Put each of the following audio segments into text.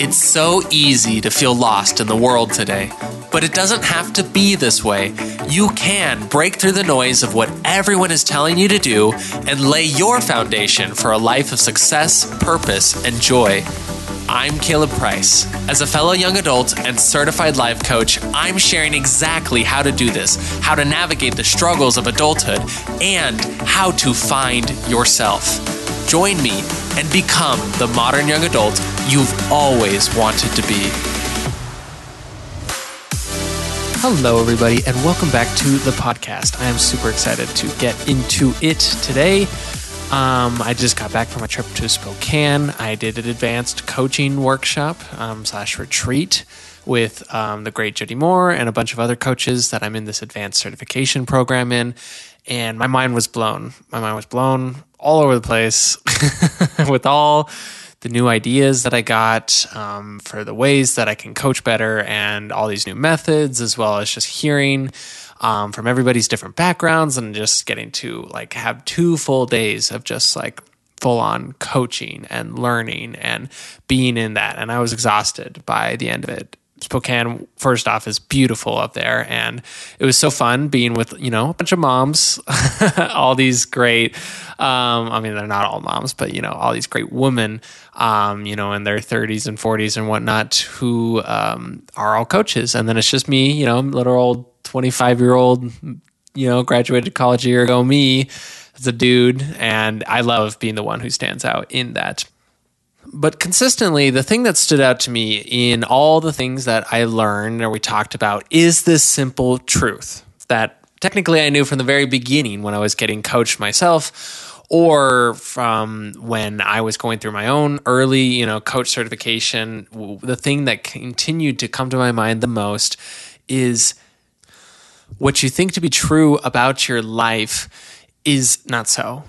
It's so easy to feel lost in the world today, but it doesn't have to be this way. You can break through the noise of what everyone is telling you to do and lay your foundation for a life of success, purpose, and joy. I'm Caleb Price. As a fellow young adult and certified life coach, I'm sharing exactly how to do this, how to navigate the struggles of adulthood, and how to find yourself. Join me and become the modern young adult you've always wanted to be. Hello, everybody, and welcome back to the podcast. I am super excited to get into it today. Um, I just got back from a trip to Spokane. I did an advanced coaching workshop um, slash retreat with um, the great Jody Moore and a bunch of other coaches that I'm in this advanced certification program in. And my mind was blown. My mind was blown all over the place with all the new ideas that I got um, for the ways that I can coach better and all these new methods, as well as just hearing um, from everybody's different backgrounds and just getting to like have two full days of just like full on coaching and learning and being in that. And I was exhausted by the end of it. Spokane, first off, is beautiful up there. And it was so fun being with, you know, a bunch of moms, all these great, um, I mean, they're not all moms, but, you know, all these great women, um, you know, in their 30s and 40s and whatnot who um, are all coaches. And then it's just me, you know, little old 25 year old, you know, graduated college a year ago, me as a dude. And I love being the one who stands out in that. But consistently, the thing that stood out to me in all the things that I learned or we talked about is this simple truth that technically I knew from the very beginning when I was getting coached myself or from when I was going through my own early, you know, coach certification, the thing that continued to come to my mind the most is what you think to be true about your life is not so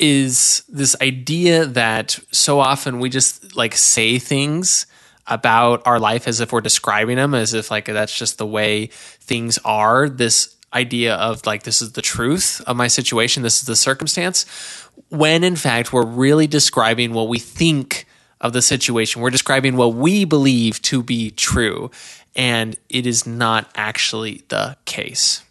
is this idea that so often we just like say things about our life as if we're describing them as if like that's just the way things are. This idea of like this is the truth of my situation this is the circumstance when in fact we're really describing what we think of the situation. We're describing what we believe to be true and it is not actually the case.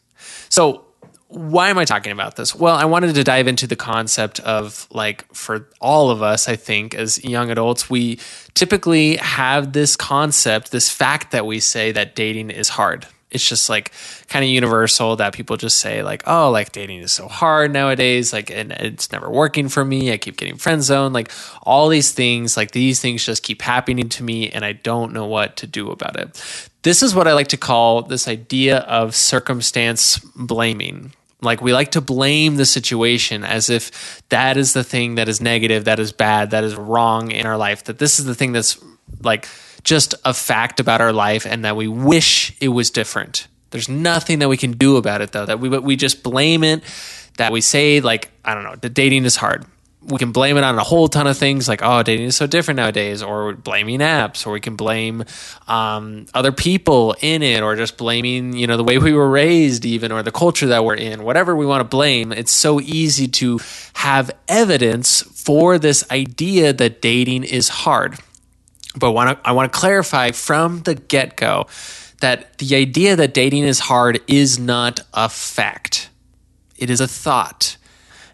So why am I talking about this? Well, I wanted to dive into the concept of like for all of us, I think, as young adults, we typically have this concept, this fact that we say that dating is hard. It's just like kind of universal that people just say like, oh, like dating is so hard nowadays, like and it's never working for me. I keep getting friend zoned, like all these things, like these things just keep happening to me, and I don't know what to do about it. This is what I like to call this idea of circumstance blaming like we like to blame the situation as if that is the thing that is negative, that is bad, that is wrong in our life, that this is the thing that's like just a fact about our life and that we wish it was different. There's nothing that we can do about it though. That we we just blame it that we say like I don't know, the dating is hard we can blame it on a whole ton of things like oh dating is so different nowadays or blaming apps or we can blame um, other people in it or just blaming you know the way we were raised even or the culture that we're in whatever we want to blame it's so easy to have evidence for this idea that dating is hard. But want I want to clarify from the get-go that the idea that dating is hard is not a fact. It is a thought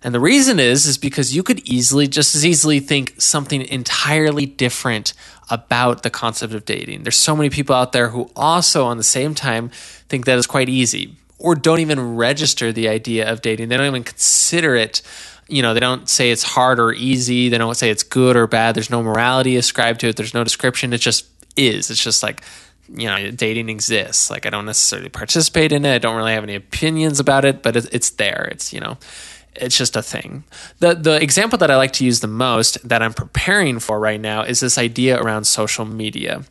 and the reason is is because you could easily just as easily think something entirely different about the concept of dating. There's so many people out there who also on the same time think that is quite easy or don't even register the idea of dating. They don't even consider it you know, they don't say it's hard or easy. They don't say it's good or bad. There's no morality ascribed to it. There's no description. It just is. It's just like, you know, dating exists. Like, I don't necessarily participate in it. I don't really have any opinions about it, but it's there. It's, you know, it's just a thing. The the example that I like to use the most that I'm preparing for right now is this idea around social media.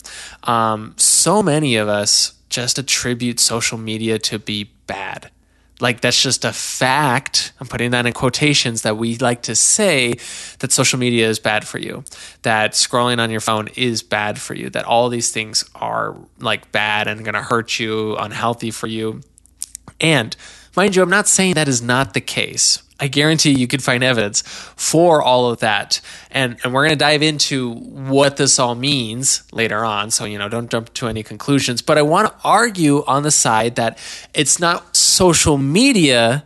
Um, so many of us just attribute social media to be bad. Like that's just a fact. I'm putting that in quotations that we like to say that social media is bad for you, that scrolling on your phone is bad for you, that all these things are like bad and going to hurt you, unhealthy for you. And Mind you, I'm not saying that is not the case. I guarantee you could find evidence for all of that. And, and we're going to dive into what this all means later on. So, you know, don't jump to any conclusions. But I want to argue on the side that it's not social media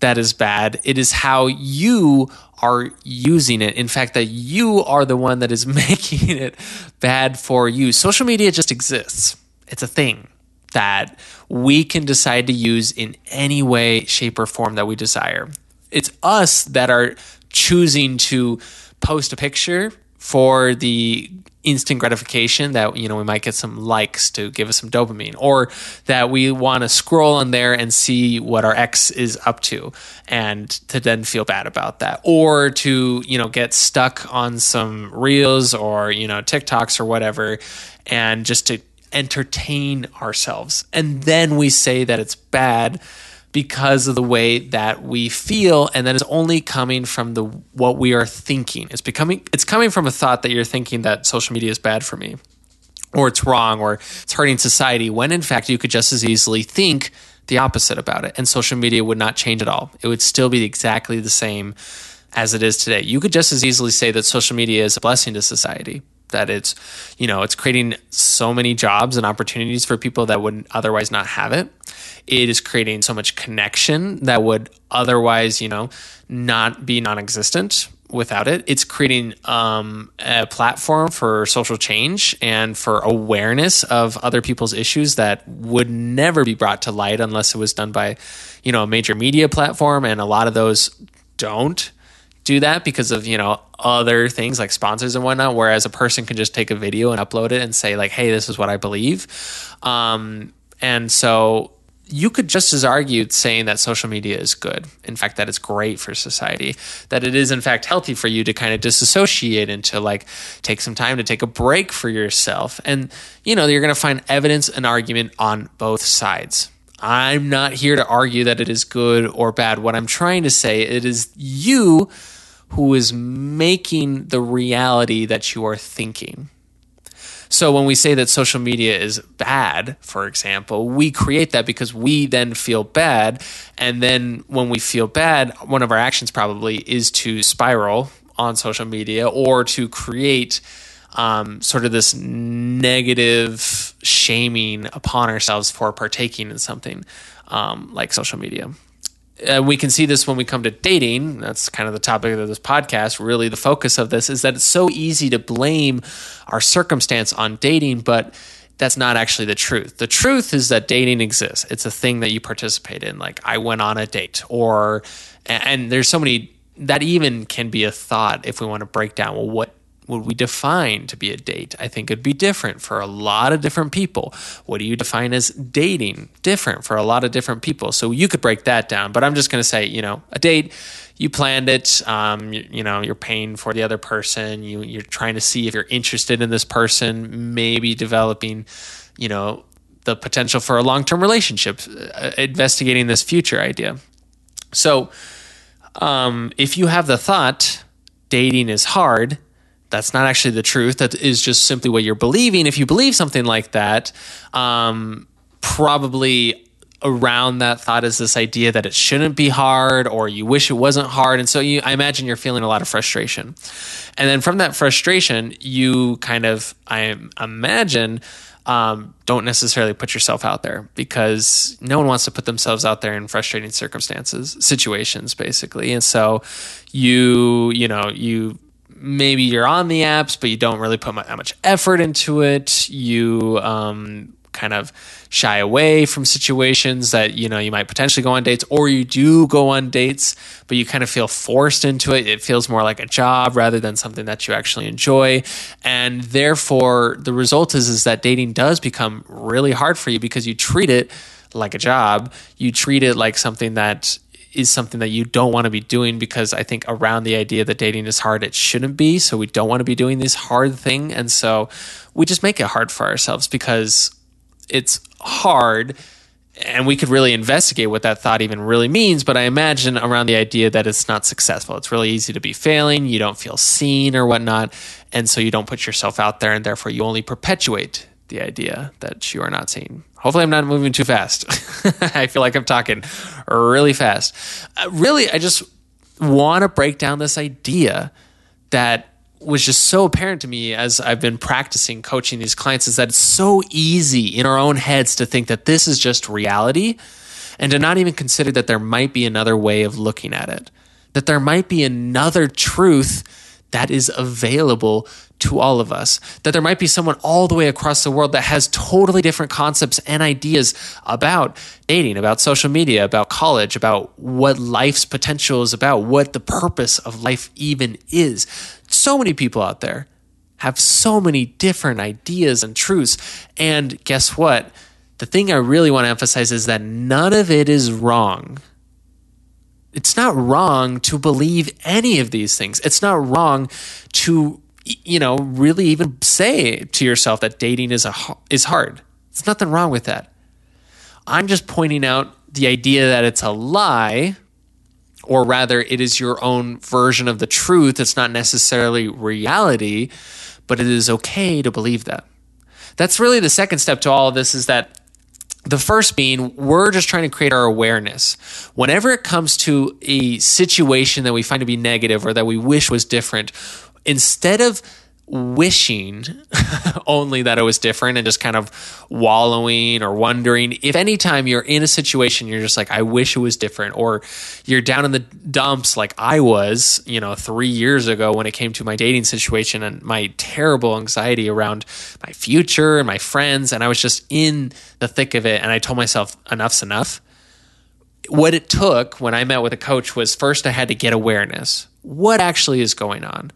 that is bad, it is how you are using it. In fact, that you are the one that is making it bad for you. Social media just exists, it's a thing that we can decide to use in any way, shape, or form that we desire it's us that are choosing to post a picture for the instant gratification that you know we might get some likes to give us some dopamine or that we want to scroll on there and see what our ex is up to and to then feel bad about that or to you know get stuck on some reels or you know TikToks or whatever and just to entertain ourselves. And then we say that it's bad because of the way that we feel and that is only coming from the what we are thinking. It's becoming it's coming from a thought that you're thinking that social media is bad for me or it's wrong or it's hurting society when in fact you could just as easily think the opposite about it and social media would not change at all. It would still be exactly the same as it is today. You could just as easily say that social media is a blessing to society that it's you know it's creating so many jobs and opportunities for people that wouldn't otherwise not have it it is creating so much connection that would otherwise you know not be non-existent without it. It's creating um, a platform for social change and for awareness of other people's issues that would never be brought to light unless it was done by you know a major media platform. And a lot of those don't do that because of you know other things like sponsors and whatnot whereas a person can just take a video and upload it and say like hey this is what i believe. Um, and so you could just as argue saying that social media is good in fact that it's great for society that it is in fact healthy for you to kind of disassociate and to like take some time to take a break for yourself. And you know you're going to find evidence and argument on both sides. I'm not here to argue that it is good or bad. What i'm trying to say it is you who is making the reality that you are thinking. So when we say that social media is bad, for example, we create that because we then feel bad. And then when we feel bad, one of our actions probably is to spiral on social media or to create um, sort of this negative shaming upon ourselves for partaking in something um, like social media uh, we can see this when we come to dating. That's kind of the topic of this podcast. Really, the focus of this is that it's so easy to blame our circumstance on dating, but that's not actually the truth. The truth is that dating exists. It's a thing that you participate in. Like I went on a date, or and there's so many that even can be a thought if we want to break down. Well, what would we define to be a date? I think it'd be different for a lot of different people. What do you define as dating? Different for a lot of different people. So you could break that down, but I'm just going to say, you know, a date, you planned it, um, you, you, know, you're paying for the other person, you, you're trying to see if you're interested in this person, maybe developing, you know, the potential for a long term relationship, uh, investigating this future idea. So um, if you have the thought, dating is hard, that's not actually the truth. That is just simply what you're believing. If you believe something like that, um, probably around that thought is this idea that it shouldn't be hard or you wish it wasn't hard and so you i imagine you're feeling a lot of frustration and then from that frustration you kind of i imagine um, don't necessarily put yourself out there because no one wants to put themselves out there in frustrating circumstances situations basically and so you you know you maybe you're on the apps, but you don't really put that much effort into it. You um, kind of shy away from situations that you know you might potentially go on dates, or you do go on dates, but you kind of feel forced into it. It feels more like a job rather than something that you actually enjoy, and therefore the result is is that dating does become really hard for you because you treat it like a job. You treat it like something that is something that you don't want to be doing because I think around the idea that dating is hard, it shouldn't be. So we don't want to be doing this hard thing. And so we just make it hard for ourselves because it's hard and we could really investigate what that thought even really means. But I imagine around the idea that it's not successful. It's really easy to be failing. You don't feel seen or whatnot. And so you don't put yourself out there and therefore you only perpetuate the idea that you are not seen. Hopefully, I'm not moving too fast. I feel like I'm talking really fast. Uh, really, I just want to break down this idea that was just so apparent to me as I've been practicing coaching these clients is that it's so easy in our own heads to think that this is just reality and to not even consider that there might be another way of looking at it, that there might be another truth that is available to all of us. That there might be someone all the way across the world that has totally different concepts and ideas about dating, about social media, about college, about what life's potential is about, what the purpose of life even is. So many people out there have so many different ideas and truths. And guess what? The thing I really want to emphasize is that none of it is wrong it's not wrong to believe any of these things. It's not wrong to you know really even say to yourself that dating is a is hard. There's nothing wrong with that. I'm just pointing out the idea that it's a lie or rather it is your own version of the truth. It's not necessarily reality, but it is okay to believe that. That's really the second step to all of this is that the first being, we're just trying to create our awareness. Whenever it comes to a situation that we find to be negative or that we wish was different, instead of wishing only that it was different and just kind of wallowing or wondering if anytime you're in a situation you're just like i wish it was different or you're down in the dumps like i was you know three years ago when it came to my dating situation and my terrible anxiety around my future and my friends and i was just in the thick of it and i told myself enough's enough what it took when i met with a coach was first i had to get awareness what actually is going on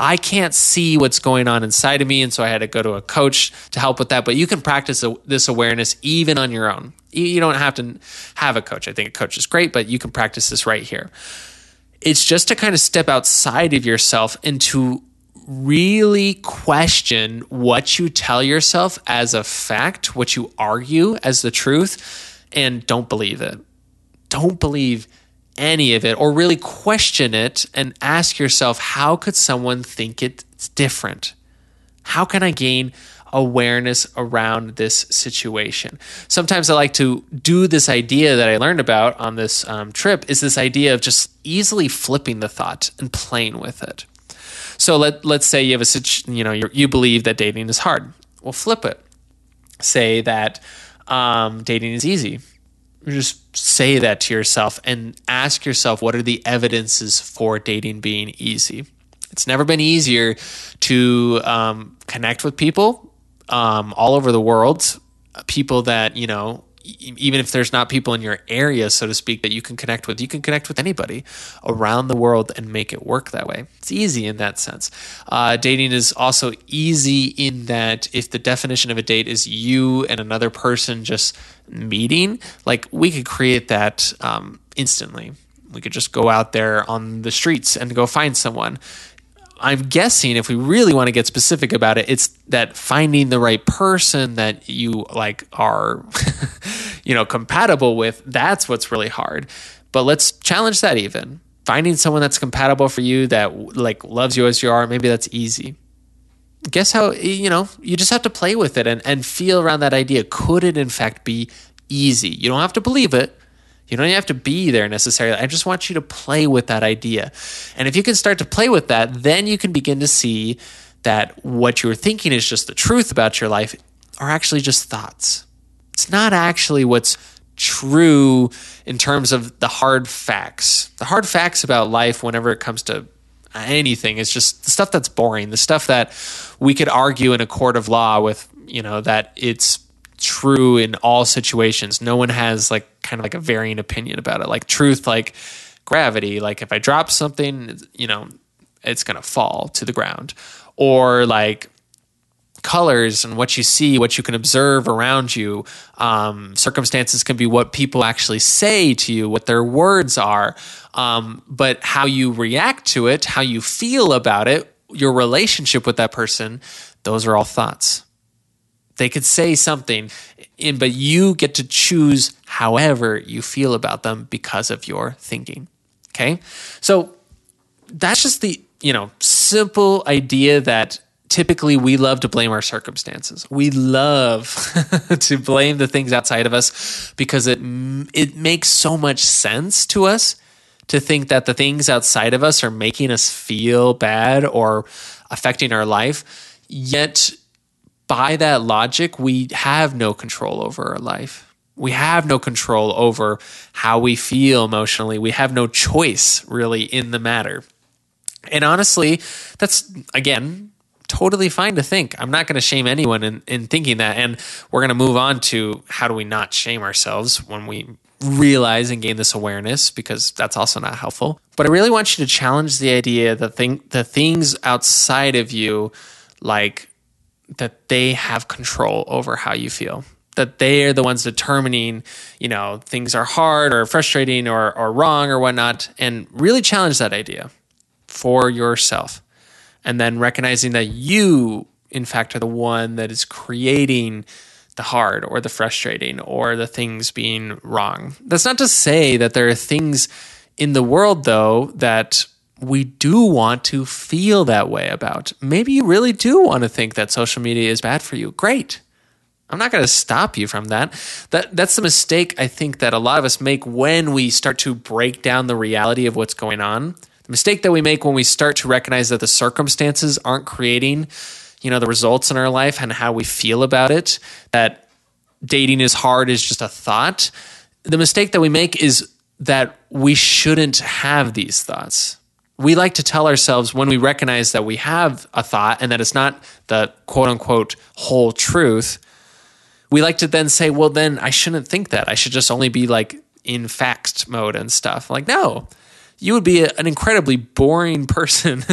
I can't see what's going on inside of me. And so I had to go to a coach to help with that. But you can practice this awareness even on your own. You don't have to have a coach. I think a coach is great, but you can practice this right here. It's just to kind of step outside of yourself and to really question what you tell yourself as a fact, what you argue as the truth, and don't believe it. Don't believe any of it or really question it and ask yourself how could someone think it's different? How can I gain awareness around this situation? Sometimes I like to do this idea that I learned about on this um, trip is this idea of just easily flipping the thought and playing with it. So let let's say you have a you know you believe that dating is hard. Well, flip it. Say that um, dating is easy just say that to yourself and ask yourself what are the evidences for dating being easy it's never been easier to um, connect with people um, all over the world people that you know even if there's not people in your area, so to speak, that you can connect with, you can connect with anybody around the world and make it work that way. It's easy in that sense. Uh, dating is also easy in that if the definition of a date is you and another person just meeting, like we could create that um, instantly. We could just go out there on the streets and go find someone I'm guessing if we really want to get specific about it, it's that finding the right person that you like are, you know, compatible with. That's what's really hard. But let's challenge that even. Finding someone that's compatible for you that like loves you as you are, maybe that's easy. Guess how, you know, you just have to play with it and, and feel around that idea. Could it in fact be easy? You don't have to believe it you don't have to be there necessarily. I just want you to play with that idea. And if you can start to play with that, then you can begin to see that what you're thinking is just the truth about your life are actually just thoughts. It's not actually what's true in terms of the hard facts. The hard facts about life, whenever it comes to anything, It's just the stuff that's boring, the stuff that we could argue in a court of law with, you know, that it's true in all situations. No one has like kind of like a varying opinion about it. Like truth, like gravity, like if I drop something, you know, it's going to fall to the ground. Or like colors and what you see, what you can observe around you. Um, circumstances can be what people actually say to you, what their words are. Um, but how you react to it, how you feel about it, your relationship with that person, those are all thoughts. They could say something, but you get to choose however you feel about them because of your thinking. Okay. So that's just the, you know, simple idea that typically we love to blame our circumstances. We love to blame the things outside of us because it it makes so much sense to us to think that the things outside of us are making us feel bad or affecting our life. Yet, by that logic, we have no control over our life. We have no control over how we feel emotionally. We have no choice really in the matter. And honestly, that's again totally fine to think. I'm not going to shame anyone in, in thinking that. And we're going to move on to how do we not shame ourselves when we realize and gain this awareness because that's also not helpful. But I really want you to challenge the idea that thing the things outside of you like that they have control over how you feel. That they are the ones determining, you know, things are hard or frustrating or, or wrong or whatnot, and really challenge that idea for yourself and then recognizing that you in fact are the one that is creating the hard or the frustrating or the things being wrong. That's not to say that there are things in the world though that we do want to feel that way about. Maybe you really do want to think that social media is bad for you. Great. I'm not going to stop you from that. That that's the mistake I think that a lot of us make when we start to break down the reality of what's going on mistake that we make when we start to recognize that the circumstances aren't creating, you know, the results in our life and how we feel about it, that dating is hard is just a thought. The mistake that we make is that we shouldn't have these thoughts. We like to tell ourselves when we recognize that we have a thought and that it's not the quote unquote whole truth, we like to then say, well, then I shouldn't think that. I should just only be like in fact mode and stuff. Like, no, you would be a, an incredibly boring person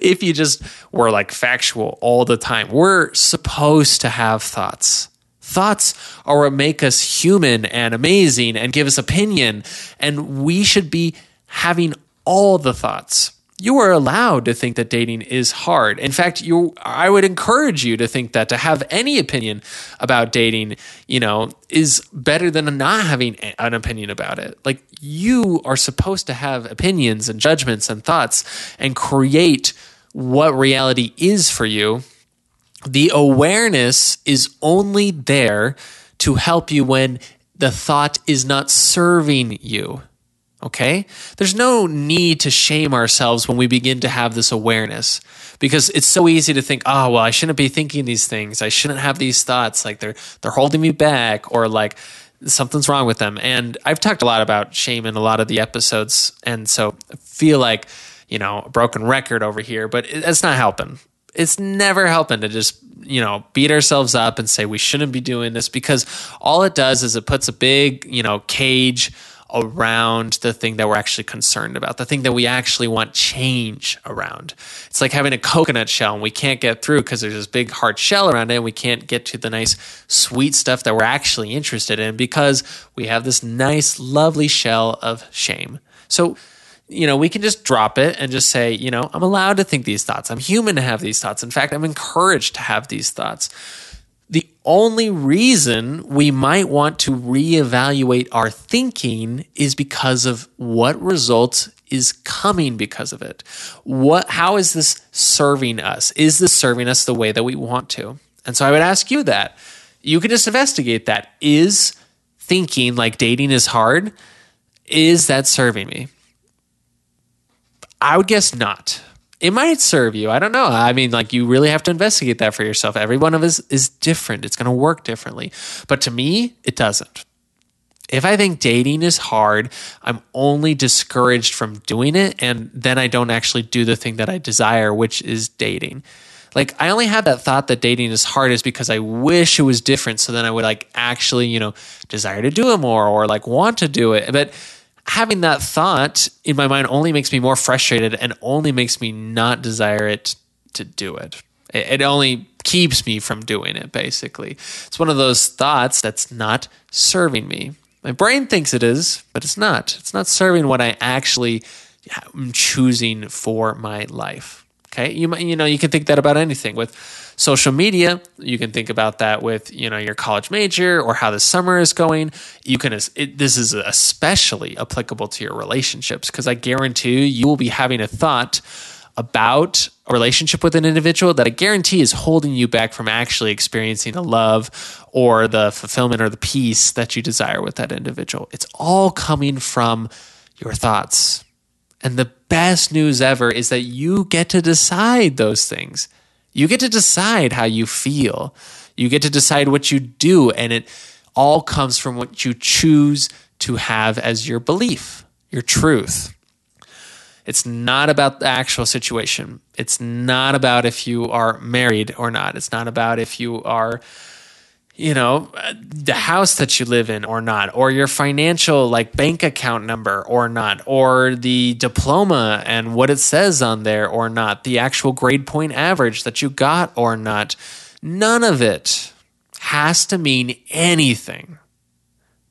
if you just were like factual all the time. We're supposed to have thoughts. Thoughts are what make us human and amazing and give us opinion. And we should be having all the thoughts you are allowed to think that dating is hard. In fact, you I would encourage you to think that to have any opinion about dating, you know, is better than not having an opinion about it. Like you are supposed to have opinions and judgments and thoughts and create what reality is for you. The awareness is only there to help you when the thought is not serving you. Okay? There's no need to shame ourselves when we begin to have this awareness because it's so easy to think, "Oh, well, I shouldn't be thinking these things. I shouldn't have these thoughts like they're they're holding me back or like something's wrong with them." And I've talked a lot about shame in a lot of the episodes, and so I feel like, you know, a broken record over here, but it's not helping. It's never helping to just you know beat ourselves up and say we shouldn't be doing this because all it does is it puts a big you know cage around the thing that we're actually concerned about, the thing that we actually want change around. It's like having a coconut shell and we can't get through because there's this big hard shell around it and we can't get to the nice sweet stuff that we're actually interested in because we have this nice, lovely shell of shame. So, you know, we can just drop it and just say, you know, I'm allowed to think these thoughts. I'm human to have these thoughts. In fact, I'm encouraged to have these thoughts the only reason we might want to reevaluate our thinking is because of what results is coming because of it. What how is this serving us? Is this serving us the way that we want to? And so I would ask you that. You can just investigate that. Is thinking like dating is hard is that serving me? I would guess not it might serve you. I don't know. I mean, like you really have to investigate that for yourself. Every one of us is different. It's going to work differently. But to me, it doesn't. If I think dating is hard, I'm only discouraged from doing it. And then I don't actually do the thing that I desire, which is dating. Like I only have that thought that dating is hard is because I wish it was different. So then I would like actually, you know, desire to do it more or like want to do it. But having that thought in my mind only makes me more frustrated and only makes me not desire it to do it. It only keeps me from doing it, basically. It's one of those thoughts that's not serving me. My brain thinks it is, but it's not. It's not serving what I actually am choosing for my life. Okay, you might, you know you can think that about anything with social media. You can think about that with you know your college major or how the summer is going. You can it, this is especially applicable to your relationships because I guarantee you will be having a thought about a relationship with an individual that I guarantee is holding you back from actually experiencing a love or the fulfillment or the peace that you desire with that individual. It's all coming from your thoughts. And the best news ever is that you get to decide those things. You get to decide how you feel. You get to decide what you do. And it all comes from what you choose to have as your belief, your truth. It's not about the actual situation. It's not about if you are married or not. It's not about if you are you know the house that you live in or not or your financial like bank account number or not or the diploma and what it says on there or not the actual grade point average that you got or not none of it has to mean anything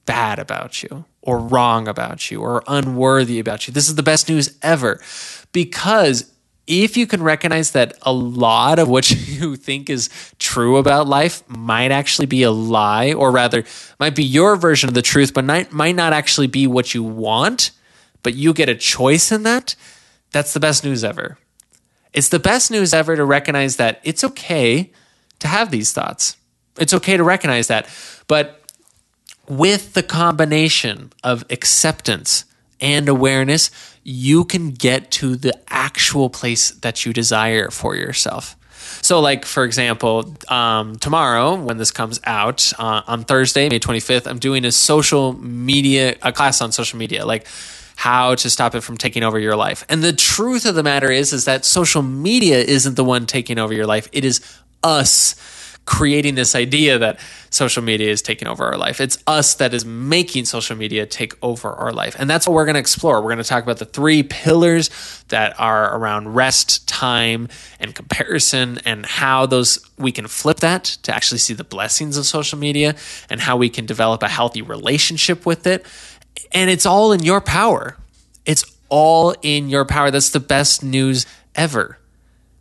bad about you or wrong about you or unworthy about you. This is the best news ever because if you can recognize that a lot of what you think is true about life might actually be a lie, or rather, might be your version of the truth, but might, might not actually be what you want, but you get a choice in that, that's the best news ever. It's the best news ever to recognize that it's okay to have these thoughts. It's okay to recognize that. But with the combination of acceptance and awareness, you can get to the actual place that you desire for yourself. So, like for example, um, tomorrow when this comes out uh, on Thursday, May 25th, I'm doing a social media a class on social media, like how to stop it from taking over your life. And the truth of the matter is, is that social media isn't the one taking over your life. It is us creating this idea that social media is taking over our life. It's us that is making social media take over our life. And that's what we're going to explore. We're going to talk about the three pillars that are around rest, time, and comparison and how those we can flip that to actually see the blessings of social media and how we can develop a healthy relationship with it. And it's all in your power. It's all in your power. That's the best news ever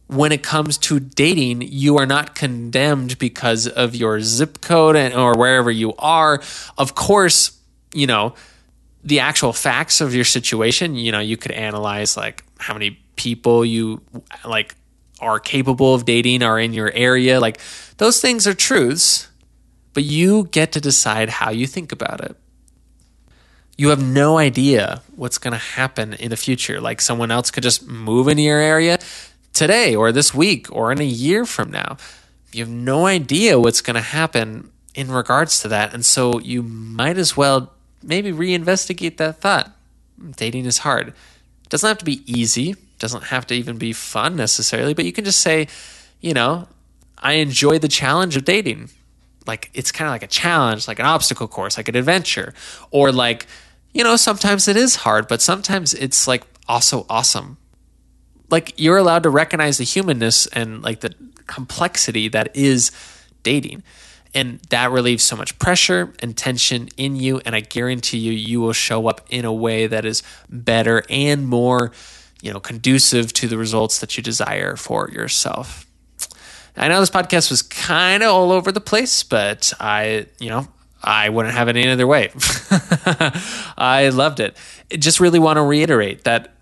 when it comes to dating, you are not condemned because of your zip code and, or wherever you are. Of course, you know, the actual facts of your situation, you know, you could analyze like how many people you like are capable of dating are in your area. Like those things are truths, but you get to decide how you think about it. You have no idea what's going to happen in the future. Like someone else could just move into your area today or this week or in a year from now. You have no idea what's going to happen in regards to that. And so you might as well maybe reinvestigate that thought. Dating is hard. It doesn't have to be easy, it doesn't have to even be fun necessarily, but you can just say, you know, I enjoy the challenge of dating. Like it's kind of like a challenge, like an obstacle course, like an adventure. Or like, you know, sometimes it is hard, but sometimes it's like also awesome like you're allowed to recognize the humanness and like the complexity that is dating. And that relieves so much pressure and tension in you. And i guarantee you you will show up in a way that is better and more you know conducive to the results that you desire for yourself. I know this podcast was kind of all over the place but i you know i wouldn't have it any other way. I loved it. Just really want to reiterate that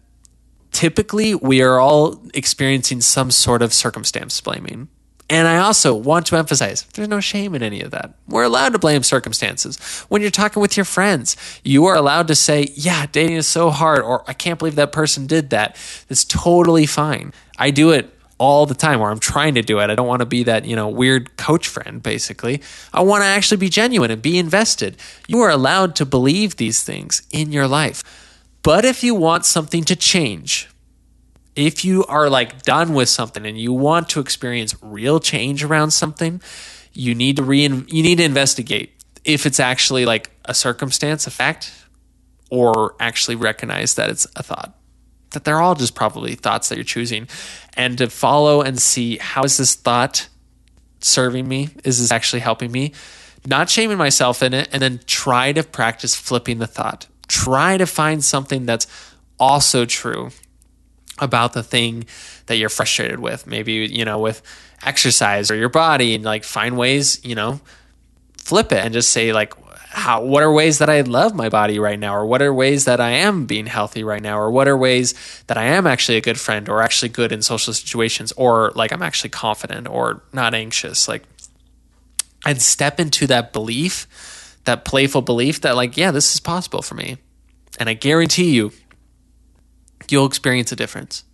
typically we are all experiencing some sort of circumstance blaming. And I also want to emphasize there's no shame in any of that. We're allowed to blame circumstances. When you're talking with your friends, you are allowed to say, Yeah, dating is so hard, or I can't believe that person did that. It's totally fine. I do it all the time, or I'm trying to do it. I don't want to be that, you know, weird coach friend, basically. I want to actually be genuine and be invested. You are allowed to believe these things in your life. But if you want something to change, if you are like done with something and you want to experience real change around something, you need to re you need to investigate if it's actually like a circumstance, a fact, or actually recognize that it's a thought. That they're all just probably thoughts that you're choosing, and to follow and see how is this thought serving me? Is this actually helping me? Not shaming myself in it, and then try to practice flipping the thought try to find something that's also true about the thing that you're frustrated with. Maybe, you know, with exercise or your body and like find ways, you know, flip it and just say like how what are ways that I love my body right now? Or what are ways that I am being healthy right now? Or what are ways that I am actually a good friend or actually good in social situations? Or like I'm actually confident or not anxious. Like and step into that belief that playful belief that like yeah this is possible for me. And I guarantee you, you'll experience a difference.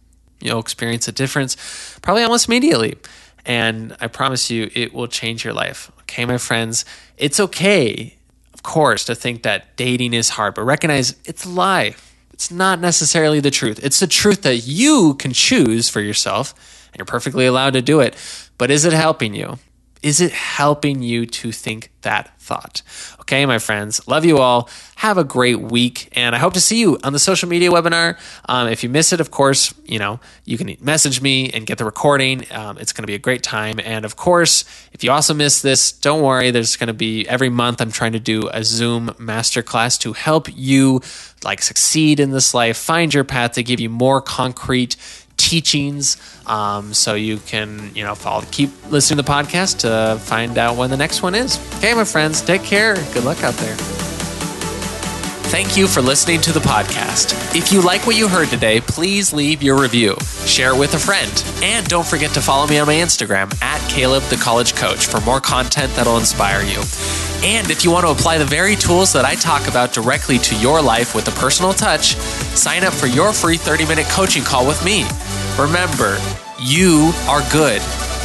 You'll experience a difference probably almost immediately. And I promise you, it will change your life. Okay, my friends, it's okay, of course, to think that dating is hard, but recognize it's a lie. It's not necessarily the truth. It's the truth that you can choose for yourself, and you're perfectly allowed to do it. But is it helping you? Is it helping you to think that thought? Okay, my friends, love you all. Have a great week, and I hope to see you on the social media webinar. Um, if you miss it, of course, you know you can message me and get the recording. Um, it's going to be a great time, and of course, if you also miss this, don't worry. There's going to be every month. I'm trying to do a Zoom masterclass to help you like succeed in this life, find your path, to give you more concrete teachings um, so you can you know follow keep listening to the podcast to find out when the next one is okay my friends take care good luck out there Thank you for listening to the podcast. If you like what you heard today, please leave your review, share with a friend, and don't forget to follow me on my Instagram at Caleb the College Coach for more content that'll inspire you. And if you want to apply the very tools that I talk about directly to your life with a personal touch, sign up for your free 30 minute coaching call with me. Remember, you are good,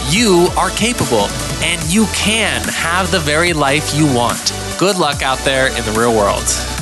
you are capable, and you can have the very life you want. Good luck out there in the real world.